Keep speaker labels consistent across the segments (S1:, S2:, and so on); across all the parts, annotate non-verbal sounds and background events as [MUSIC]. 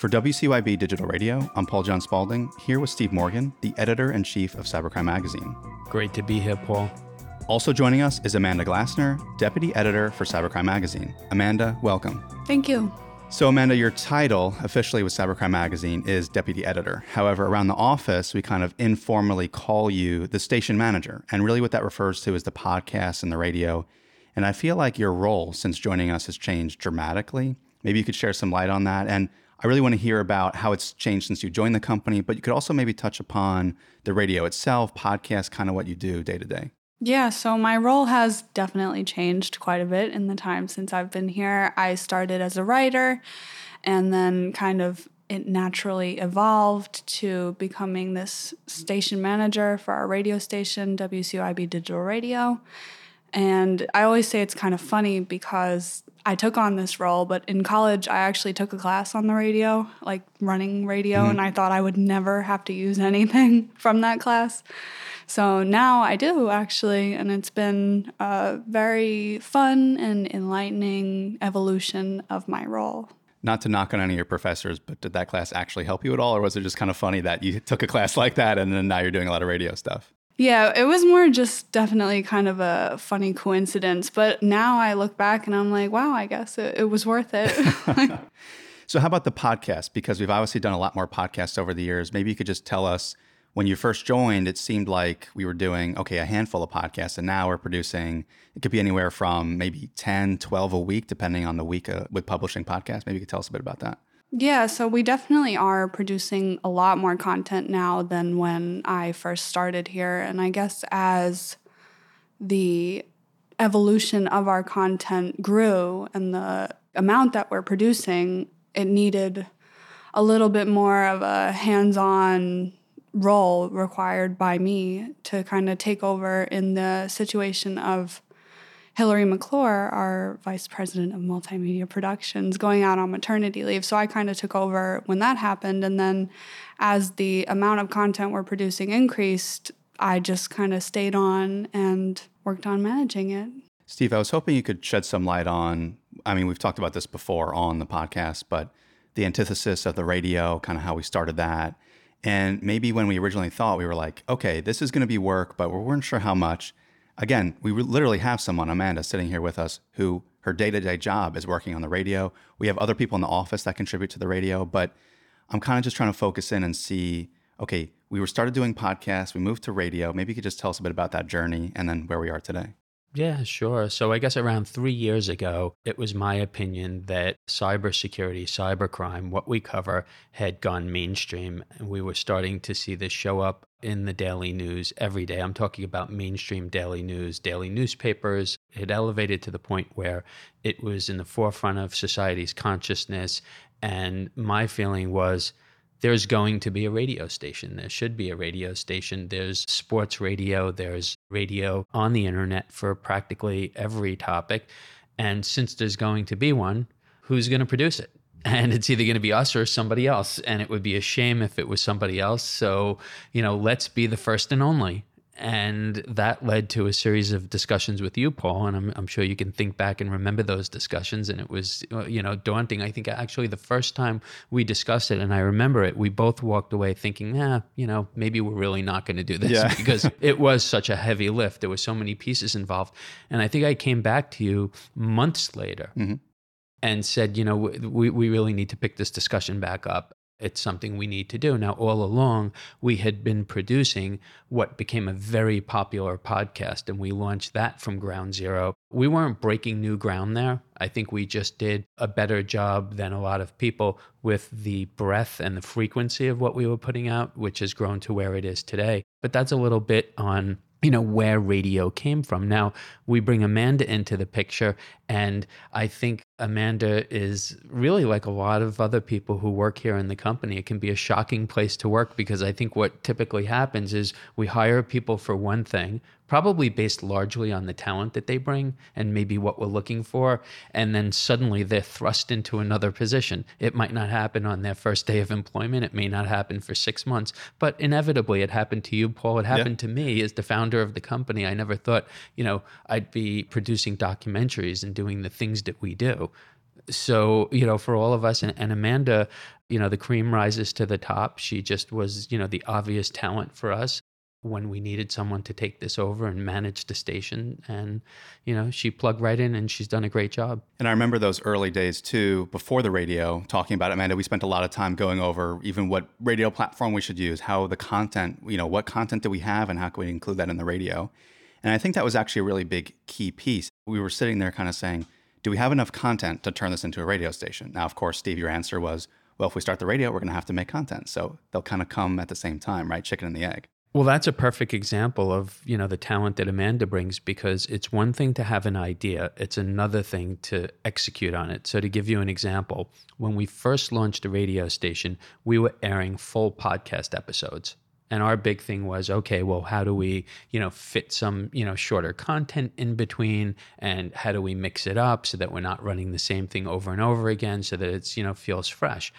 S1: For WCYB Digital Radio, I'm Paul John Spaulding, here with Steve Morgan, the editor in chief of Cybercrime Magazine.
S2: Great to be here, Paul.
S1: Also joining us is Amanda Glassner, deputy editor for Cybercrime Magazine. Amanda, welcome.
S3: Thank you.
S1: So, Amanda, your title officially with Cybercrime Magazine is deputy editor. However, around the office, we kind of informally call you the station manager. And really, what that refers to is the podcast and the radio. And I feel like your role since joining us has changed dramatically. Maybe you could share some light on that. And I really want to hear about how it's changed since you joined the company, but you could also maybe touch upon the radio itself, podcast, kind of what you do day to day.
S3: Yeah, so my role has definitely changed quite a bit in the time since I've been here. I started as a writer and then kind of it naturally evolved to becoming this station manager for our radio station, WCYB Digital Radio. And I always say it's kind of funny because I took on this role, but in college, I actually took a class on the radio, like running radio, mm-hmm. and I thought I would never have to use [LAUGHS] anything from that class. So now I do actually, and it's been a very fun and enlightening evolution of my role.
S1: Not to knock on any of your professors, but did that class actually help you at all? Or was it just kind of funny that you took a class like that and then now you're doing a lot of radio stuff?
S3: Yeah, it was more just definitely kind of a funny coincidence. But now I look back and I'm like, wow, I guess it, it was worth it. [LAUGHS]
S1: so, how about the podcast? Because we've obviously done a lot more podcasts over the years. Maybe you could just tell us when you first joined, it seemed like we were doing, okay, a handful of podcasts, and now we're producing, it could be anywhere from maybe 10, 12 a week, depending on the week uh, with publishing podcasts. Maybe you could tell us a bit about that.
S3: Yeah, so we definitely are producing a lot more content now than when I first started here. And I guess as the evolution of our content grew and the amount that we're producing, it needed a little bit more of a hands on role required by me to kind of take over in the situation of Hillary McClure, our vice president of multimedia productions, going out on maternity leave. So I kind of took over when that happened. And then as the amount of content we're producing increased, I just kind of stayed on and worked on managing it.
S1: Steve, I was hoping you could shed some light on. I mean, we've talked about this before on the podcast, but the antithesis of the radio, kind of how we started that, and maybe when we originally thought, we were like, okay, this is going to be work, but we weren't sure how much. Again, we literally have someone, Amanda, sitting here with us who her day to day job is working on the radio. We have other people in the office that contribute to the radio, but I'm kind of just trying to focus in and see okay, we were started doing podcasts, we moved to radio. Maybe you could just tell us a bit about that journey and then where we are today.
S2: Yeah, sure. So I guess around three years ago, it was my opinion that cybersecurity, cybercrime, what we cover, had gone mainstream. And we were starting to see this show up in the daily news every day. I'm talking about mainstream daily news, daily newspapers. It elevated to the point where it was in the forefront of society's consciousness. And my feeling was, there's going to be a radio station. There should be a radio station. There's sports radio, there's radio on the internet for practically every topic. And since there's going to be one, who's going to produce it? [LAUGHS] And it's either going to be us or somebody else. And it would be a shame if it was somebody else. So, you know, let's be the first and only and that led to a series of discussions with you paul and I'm, I'm, sure you can think back and remember those discussions. And it was uh, you know daunting. I think actually the first time we discussed it and i remember it we both walked away thinking yeah you know maybe we're really not going to do this yeah. [LAUGHS] because it was such a heavy lift. There were so many pieces involved. And i think i came back to you months later mm-hmm. and said you know we, we really need to pick this discussion back up it's something we need to do. Now, all along, we had been producing what became a very popular podcast, and we launched that from ground zero. We weren't breaking new ground there. I think we just did a better job than a lot of people with the breadth and the frequency of what we were putting out, which has grown to where it is today. But that's a little bit on you know where radio came from now we bring amanda into the picture and i think amanda is really like a lot of other people who work here in the company it can be a shocking place to work because i think what typically happens is we hire people for one thing probably based largely on the talent that they bring and maybe what we're looking for. And then suddenly they're thrust into another position. It might not happen on their first day of employment, it may not happen for six months, but inevitably it happened to you, Paul. It happened yeah. to me as the founder of the company. I never thought, you know, I'd be producing documentaries and doing the things that we do So, you know, for all of us, and, and Amanda, you know, the cream rises to the top. She just was, you know, the obvious talent for us when we needed someone to take this over and manage the station. And, you know, she plugged right in and she's done a great job.
S1: And I remember those early days too, before the radio, talking about Amanda. We spent a lot of time going over even what radio platform we should use, how the content, you know, what content do we have and how can we include that in the radio. And I think that was actually a really big key piece. We were sitting there kind of saying, do we have enough content to turn this into a radio station? Now, of course, Steve, your answer was, well, if we start the radio, we're going to have to make content. So they'll kind of come at the same time, right? Chicken and the egg.
S2: Well, that's a perfect example of, you know, the talent that Amanda brings because it's one thing to have an idea, it's another thing to execute on it. So to give you an example, when we first launched the radio station, we were airing full podcast episodes. And our big thing was, okay, well, how do we, you know, fit some, you know, shorter content in between and how do we mix it up so that we're not running the same thing over and over again so that it's, you know, feels fresh.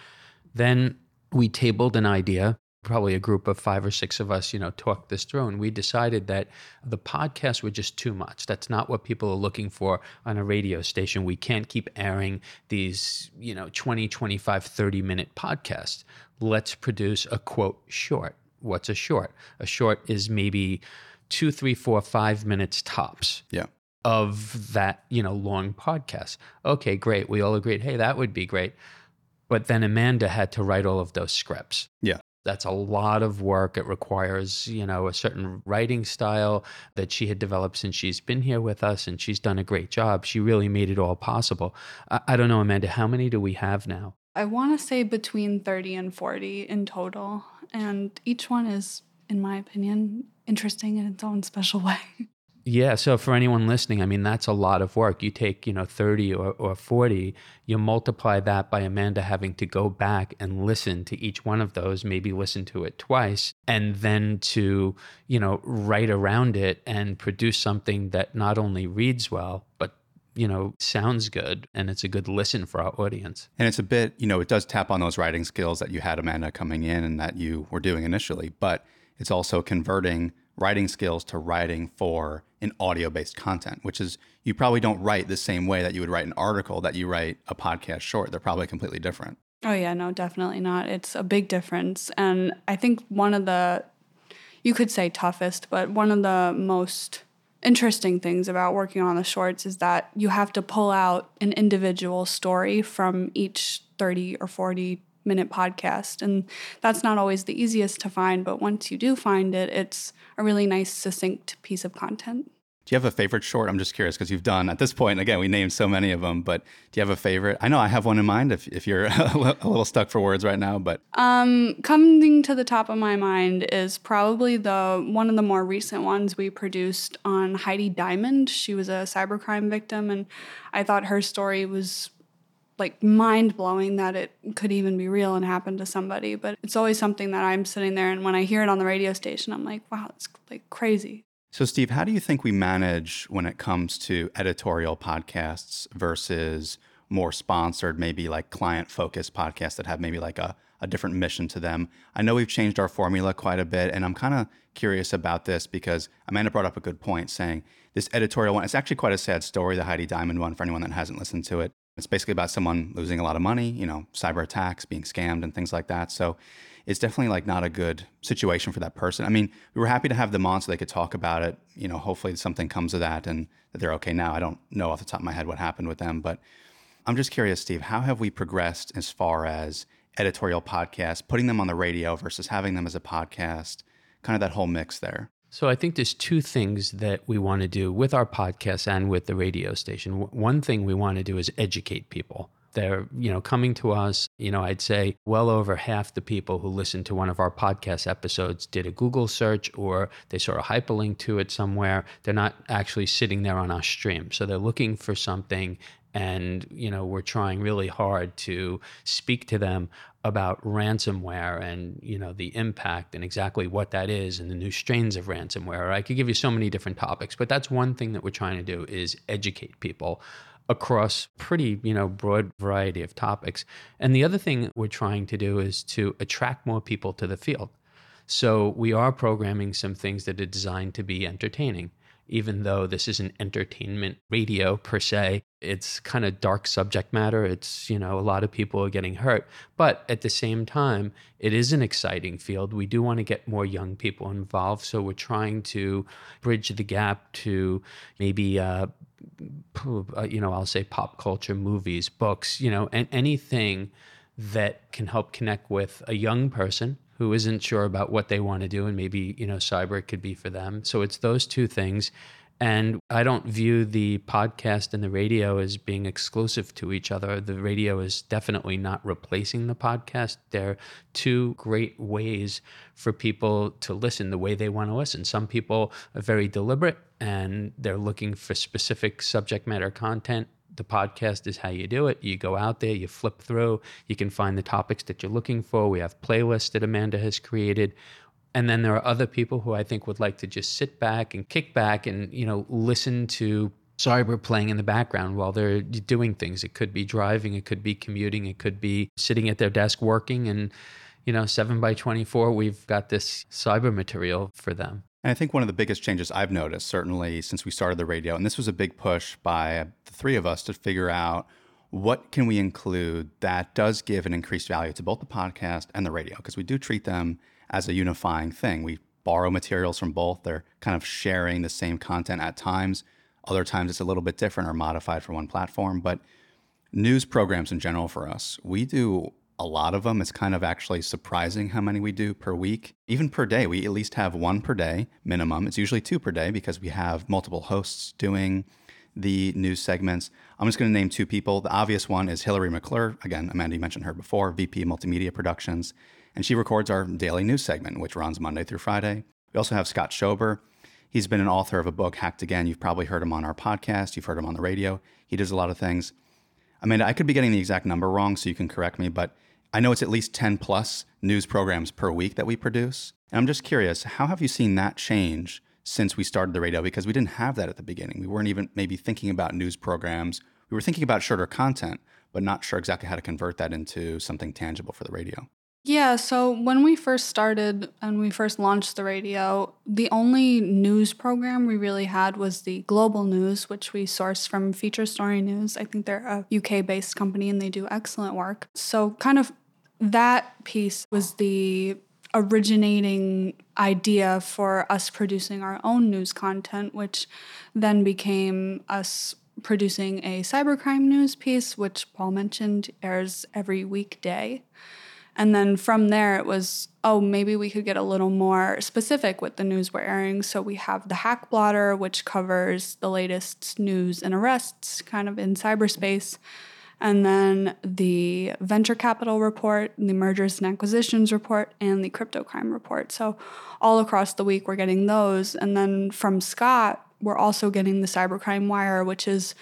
S2: Then we tabled an idea probably a group of five or six of us, you know, talked this through and we decided that the podcasts were just too much. That's not what people are looking for on a radio station. We can't keep airing these, you know, 20, 25, 30 minute podcasts. Let's produce a quote short. What's a short? A short is maybe two, three, four, five minutes tops.
S1: Yeah.
S2: Of that, you know, long podcast. Okay, great. We all agreed, hey, that would be great. But then Amanda had to write all of those scripts.
S1: Yeah
S2: that's a lot of work. It requires, you know, a certain writing style that she had developed since she's been here with us, and she's done a great job. She really made it all possible. I, I don't know, Amanda, how many do we have now?
S3: I want to say between 30 and 40 in total. And each one is, in my opinion, interesting in its own special way.
S2: Yeah. So for anyone listening, I mean, that's a lot of work. You take, you know, 30 or, or 40, you multiply that by Amanda having to go back and listen to each one of those, maybe listen to it twice, and then to, you know, write around it and produce something that not only reads well, but you know, sounds good and it's a good listen for our audience.
S1: And it's a bit, you know, it does tap on those writing skills that you had Amanda coming in and that you were doing initially, but it's also converting writing skills to writing for an audio based content, which is you probably don't write the same way that you would write an article that you write a podcast short. They're probably completely different.
S3: Oh, yeah, no, definitely not. It's a big difference. And I think one of the, you could say toughest, but one of the most interesting things about working on the shorts is that you have to pull out an individual story from each 30 or 40 minute podcast. And that's not always the easiest to find, but once you do find it, it's a really nice, succinct piece of content.
S1: Do you have a favorite short? I'm just curious because you've done at this point, again, we named so many of them, but do you have a favorite? I know I have one in mind if, if you're [LAUGHS] a little stuck for words right now, but.
S3: Um, coming to the top of my mind is probably the one of the more recent ones we produced on Heidi Diamond. She was a cybercrime victim, and I thought her story was like mind blowing that it could even be real and happen to somebody. But it's always something that I'm sitting there and when I hear it on the radio station, I'm like, wow, it's like crazy.
S1: So, Steve, how do you think we manage when it comes to editorial podcasts versus more sponsored, maybe like client focused podcasts that have maybe like a, a different mission to them? I know we've changed our formula quite a bit, and I'm kind of curious about this because Amanda brought up a good point saying this editorial one, it's actually quite a sad story, the Heidi Diamond one, for anyone that hasn't listened to it. It's basically about someone losing a lot of money, you know, cyber attacks, being scammed, and things like that. So it's definitely like not a good situation for that person. I mean, we were happy to have them on so they could talk about it. You know, hopefully something comes of that and that they're okay now. I don't know off the top of my head what happened with them, but I'm just curious, Steve, how have we progressed as far as editorial podcasts, putting them on the radio versus having them as a podcast, kind of that whole mix there?
S2: So I think there's two things that we want to do with our podcast and with the radio station. One thing we want to do is educate people. They're, you know, coming to us, you know, I'd say well over half the people who listen to one of our podcast episodes did a Google search or they saw a hyperlink to it somewhere. They're not actually sitting there on our stream. So they're looking for something and you know we're trying really hard to speak to them about ransomware and you know the impact and exactly what that is and the new strains of ransomware. I could give you so many different topics but that's one thing that we're trying to do is educate people across pretty you know broad variety of topics. And the other thing we're trying to do is to attract more people to the field. So we are programming some things that are designed to be entertaining even though this isn't entertainment radio per se, it's kind of dark subject matter. It's, you know, a lot of people are getting hurt. But at the same time, it is an exciting field. We do want to get more young people involved. So we're trying to bridge the gap to maybe, uh, uh you know, I'll say pop culture, movies, books, you know, and anything that can help connect with a young person who isn't sure about what they want to do and maybe you know cyber could be for them. So it's those two things. And i don't view the podcast and the radio as being exclusive to each other. The radio is definitely not replacing the podcast. They're two great ways for people to listen the way they want to listen. Some people are very deliberate and they're looking for specific subject matter content the podcast is how you do it. You go out there, you flip through, you can find the topics that you're looking for. We have playlists that Amanda has created. And then there are other people who I think would like to just sit back and kick back and, you know, listen to cyber playing in the background while they're doing things. It could be driving, it could be commuting, it could be sitting at their desk working and you know, 7 by 24, we've got this cyber material for them.
S1: And I think one of the biggest changes I've noticed, certainly since we started the radio, and this was a big push by the three of us to figure out what can we include that does give an increased value to both the podcast and the radio, because we do treat them as a unifying thing. We borrow materials from both. They're kind of sharing the same content at times. Other times it's a little bit different or modified for one platform. But news programs in general for us, we do a lot of them. It's kind of actually surprising how many we do per week, even per day. We at least have one per day minimum. It's usually two per day because we have multiple hosts doing the news segments. I'm just going to name two people. The obvious one is Hillary McClure. Again, Amanda, you mentioned her before, VP Multimedia Productions. And she records our daily news segment, which runs Monday through Friday. We also have Scott Schober. He's been an author of a book, Hacked Again. You've probably heard him on our podcast, you've heard him on the radio. He does a lot of things. Amanda, I could be getting the exact number wrong, so you can correct me, but I know it's at least 10 plus news programs per week that we produce. And I'm just curious, how have you seen that change since we started the radio? Because we didn't have that at the beginning. We weren't even maybe thinking about news programs. We were thinking about shorter content, but not sure exactly how to convert that into something tangible for the radio.
S3: Yeah, so when we first started and we first launched the radio, the only news program we really had was the Global News, which we sourced from Feature Story News. I think they're a UK based company and they do excellent work. So, kind of that piece was the originating idea for us producing our own news content, which then became us producing a cybercrime news piece, which Paul mentioned airs every weekday. And then from there, it was, oh, maybe we could get a little more specific with the news we're airing. So we have the Hack Blotter, which covers the latest news and arrests kind of in cyberspace and then the venture capital report, the mergers and acquisitions report, and the crypto crime report. So, all across the week, we're getting those. And then from Scott, we're also getting the Cybercrime Wire, which is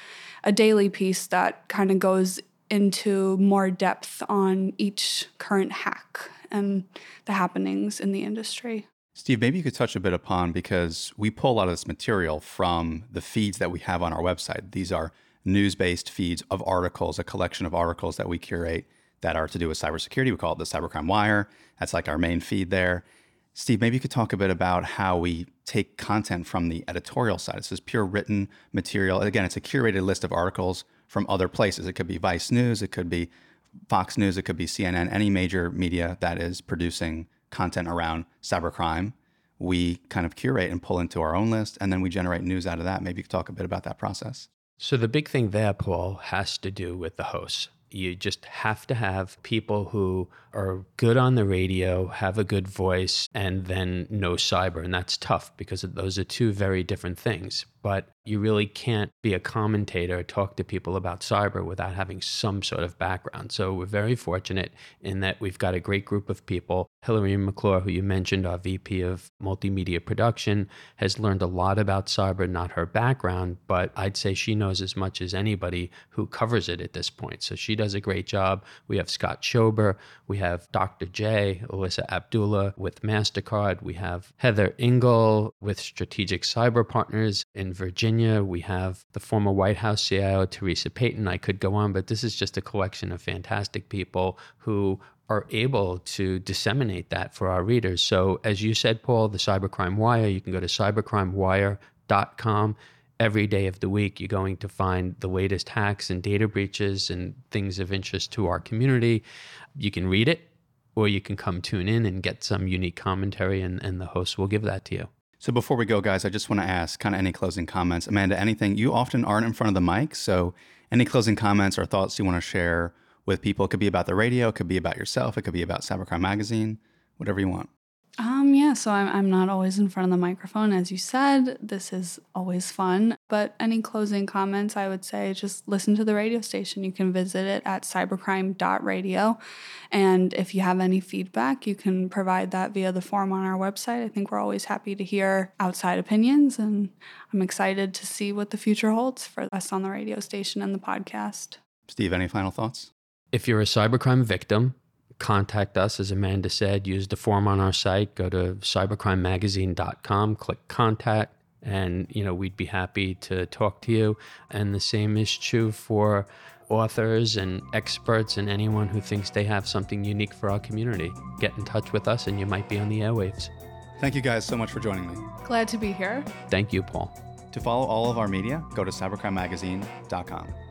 S3: a daily piece that kind of goes into more depth on each current hack and the happenings in the industry.
S1: Steve, maybe you could touch a bit upon because we pull a lot of this material from the feeds that we have on our website. These are news based feeds of articles, a collection of articles that we curate that are to do with cybersecurity. We call it the Cybercrime Wire. That's like our main feed there. Steve, maybe you could talk a bit about how we take content from the editorial side. This is pure written material. Again, it's a curated list of articles from other places. It could be Vice News, it could be Fox News, it could be CNN, any major media that is producing content around cybercrime. We kind of curate and pull into our own list, and then we generate news out of that. Maybe you could talk a bit about that process.
S2: So the big thing there, Paul, has to do with the hosts. You just have to have people who are good on the radio, have a good voice, and then know cyber. And that's tough because those are two very different things. But you really can't be a commentator, talk to people about cyber without having some sort of background. So we're very fortunate in that we've got a great group of people. Hillary McClure, who you mentioned, our VP of multimedia production, has learned a lot about cyber, not her background, but I'd say she knows as much as anybody who covers it at this point. So she does a great job. We have Scott Schober, we have Dr. J, Alissa Abdullah with MasterCard, we have Heather Engel with Strategic Cyber Partners in Virginia. We have the former White House CIO, Theresa Payton. I could go on, but this is just a collection of fantastic people who are able to disseminate that for our readers. So, as you said, Paul, the Cybercrime Wire, you can go to cybercrimewire.com Every day of the week, you're going to find the latest hacks and data breaches and things of interest to our community. You can read it, or you can come tune in and get some unique commentary, and, and the host will give that to you.
S1: So before we go, guys, I just want to ask kind of any closing comments. Amanda, anything you often aren't in front of the mic. So any closing comments or thoughts you want to share with people? It could be about the radio, it could be about yourself, it could be about Cybercrime Magazine, whatever you want.
S3: Um, yeah, so I'm, I'm not always in front of the microphone, as you said. This is always fun. But any closing comments, I would say just listen to the radio station. You can visit it at cybercrime.radio. And if you have any feedback, you can provide that via the form on our website. I think we're always happy to hear outside opinions, and I'm excited to see what the future holds for us on the radio station and the podcast.
S1: Steve, any final thoughts?
S2: If you're a cybercrime victim, contact us. As Amanda said, use the form on our site. Go to cybercrimemagazine.com, click contact, and you know we'd be happy to talk to you. And the same is true for authors and experts and anyone who thinks they have something unique for our community. Get in touch with us, and you might be on the airwaves.
S1: Thank you guys so much for joining me.
S3: Glad to be here.
S2: Thank you, Paul.
S1: To follow all of our media, go to cybercrimemagazine.com.